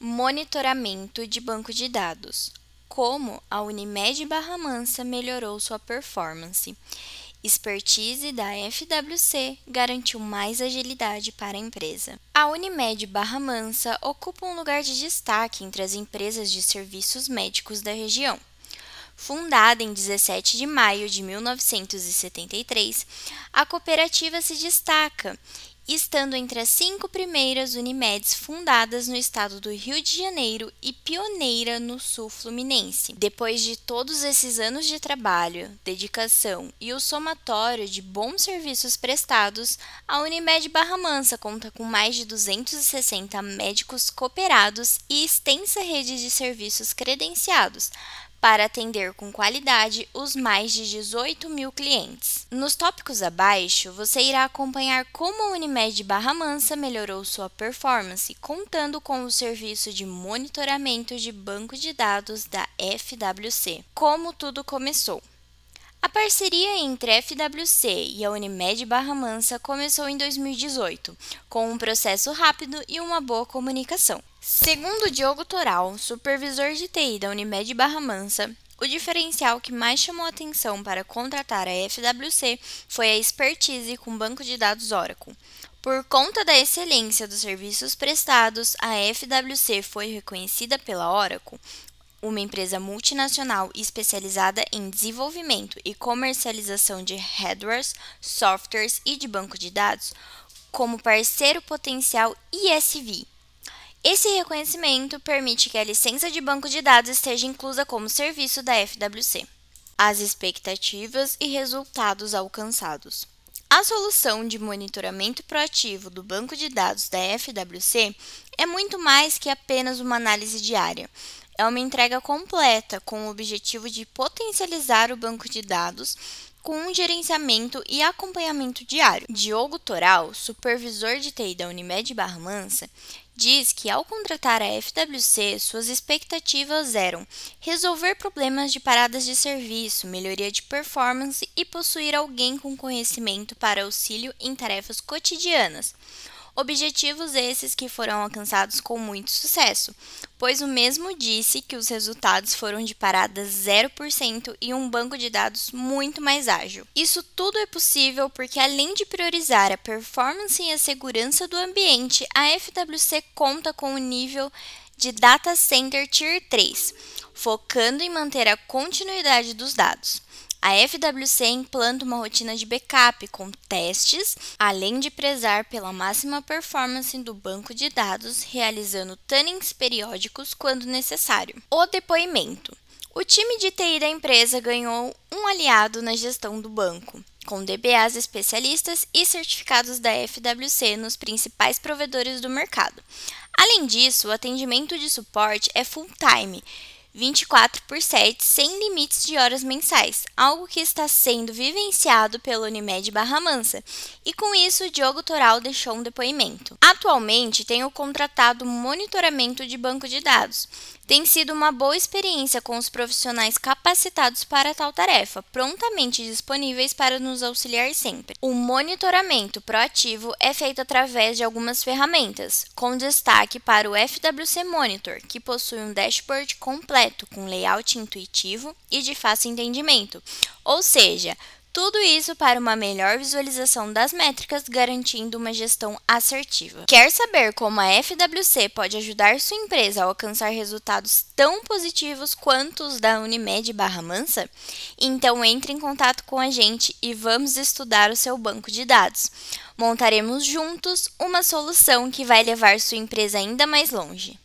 Monitoramento de banco de dados. Como a Unimed Barra Mansa melhorou sua performance. Expertise da FWC garantiu mais agilidade para a empresa. A Unimed Barra Mansa ocupa um lugar de destaque entre as empresas de serviços médicos da região. Fundada em 17 de maio de 1973, a cooperativa se destaca estando entre as cinco primeiras Unimeds fundadas no estado do Rio de Janeiro e pioneira no sul fluminense. Depois de todos esses anos de trabalho, dedicação e o somatório de bons serviços prestados, a Unimed Barra Mansa conta com mais de 260 médicos cooperados e extensa rede de serviços credenciados para atender com qualidade os mais de 18 mil clientes. Nos tópicos abaixo, você irá acompanhar como a Unimed Barra Mansa melhorou sua performance, contando com o serviço de monitoramento de banco de dados da FWC. Como tudo começou. A parceria entre a FWC e a Unimed Barra Mansa começou em 2018, com um processo rápido e uma boa comunicação. Segundo Diogo Toral, supervisor de TI da Unimed Barra Mansa, o diferencial que mais chamou atenção para contratar a FWC foi a expertise com banco de dados Oracle. Por conta da excelência dos serviços prestados, a FWC foi reconhecida pela Oracle uma empresa multinacional especializada em desenvolvimento e comercialização de hardwares, softwares e de banco de dados, como parceiro potencial ISV. Esse reconhecimento permite que a licença de banco de dados esteja inclusa como serviço da FWC. As expectativas e resultados alcançados. A solução de monitoramento proativo do banco de dados da FWC é muito mais que apenas uma análise diária é uma entrega completa com o objetivo de potencializar o banco de dados com um gerenciamento e acompanhamento diário. Diogo Toral, supervisor de TI da Unimed Barra Mansa, diz que ao contratar a FWC, suas expectativas eram resolver problemas de paradas de serviço, melhoria de performance e possuir alguém com conhecimento para auxílio em tarefas cotidianas. Objetivos esses que foram alcançados com muito sucesso, pois o mesmo disse que os resultados foram de parada 0% e um banco de dados muito mais ágil. Isso tudo é possível porque, além de priorizar a performance e a segurança do ambiente, a FWC conta com o nível de Data Center Tier 3, focando em manter a continuidade dos dados. A FWC implanta uma rotina de backup com testes, além de prezar pela máxima performance do banco de dados, realizando tunnings periódicos quando necessário. O depoimento. O time de TI da empresa ganhou um aliado na gestão do banco, com DBAs especialistas e certificados da FWC nos principais provedores do mercado. Além disso, o atendimento de suporte é full-time 24 por 7, sem limites de horas mensais, algo que está sendo vivenciado pelo Unimed Barra Mansa, e com isso Diogo Toral deixou um depoimento. Atualmente tenho contratado monitoramento de banco de dados. Tem sido uma boa experiência com os profissionais capacitados para tal tarefa, prontamente disponíveis para nos auxiliar sempre. O monitoramento proativo é feito através de algumas ferramentas, com destaque para o FWC Monitor, que possui um dashboard completo com layout intuitivo e de fácil entendimento, ou seja, tudo isso para uma melhor visualização das métricas, garantindo uma gestão assertiva. Quer saber como a FWC pode ajudar sua empresa a alcançar resultados tão positivos quanto os da Unimed Barra Mansa? Então entre em contato com a gente e vamos estudar o seu banco de dados. Montaremos juntos uma solução que vai levar sua empresa ainda mais longe.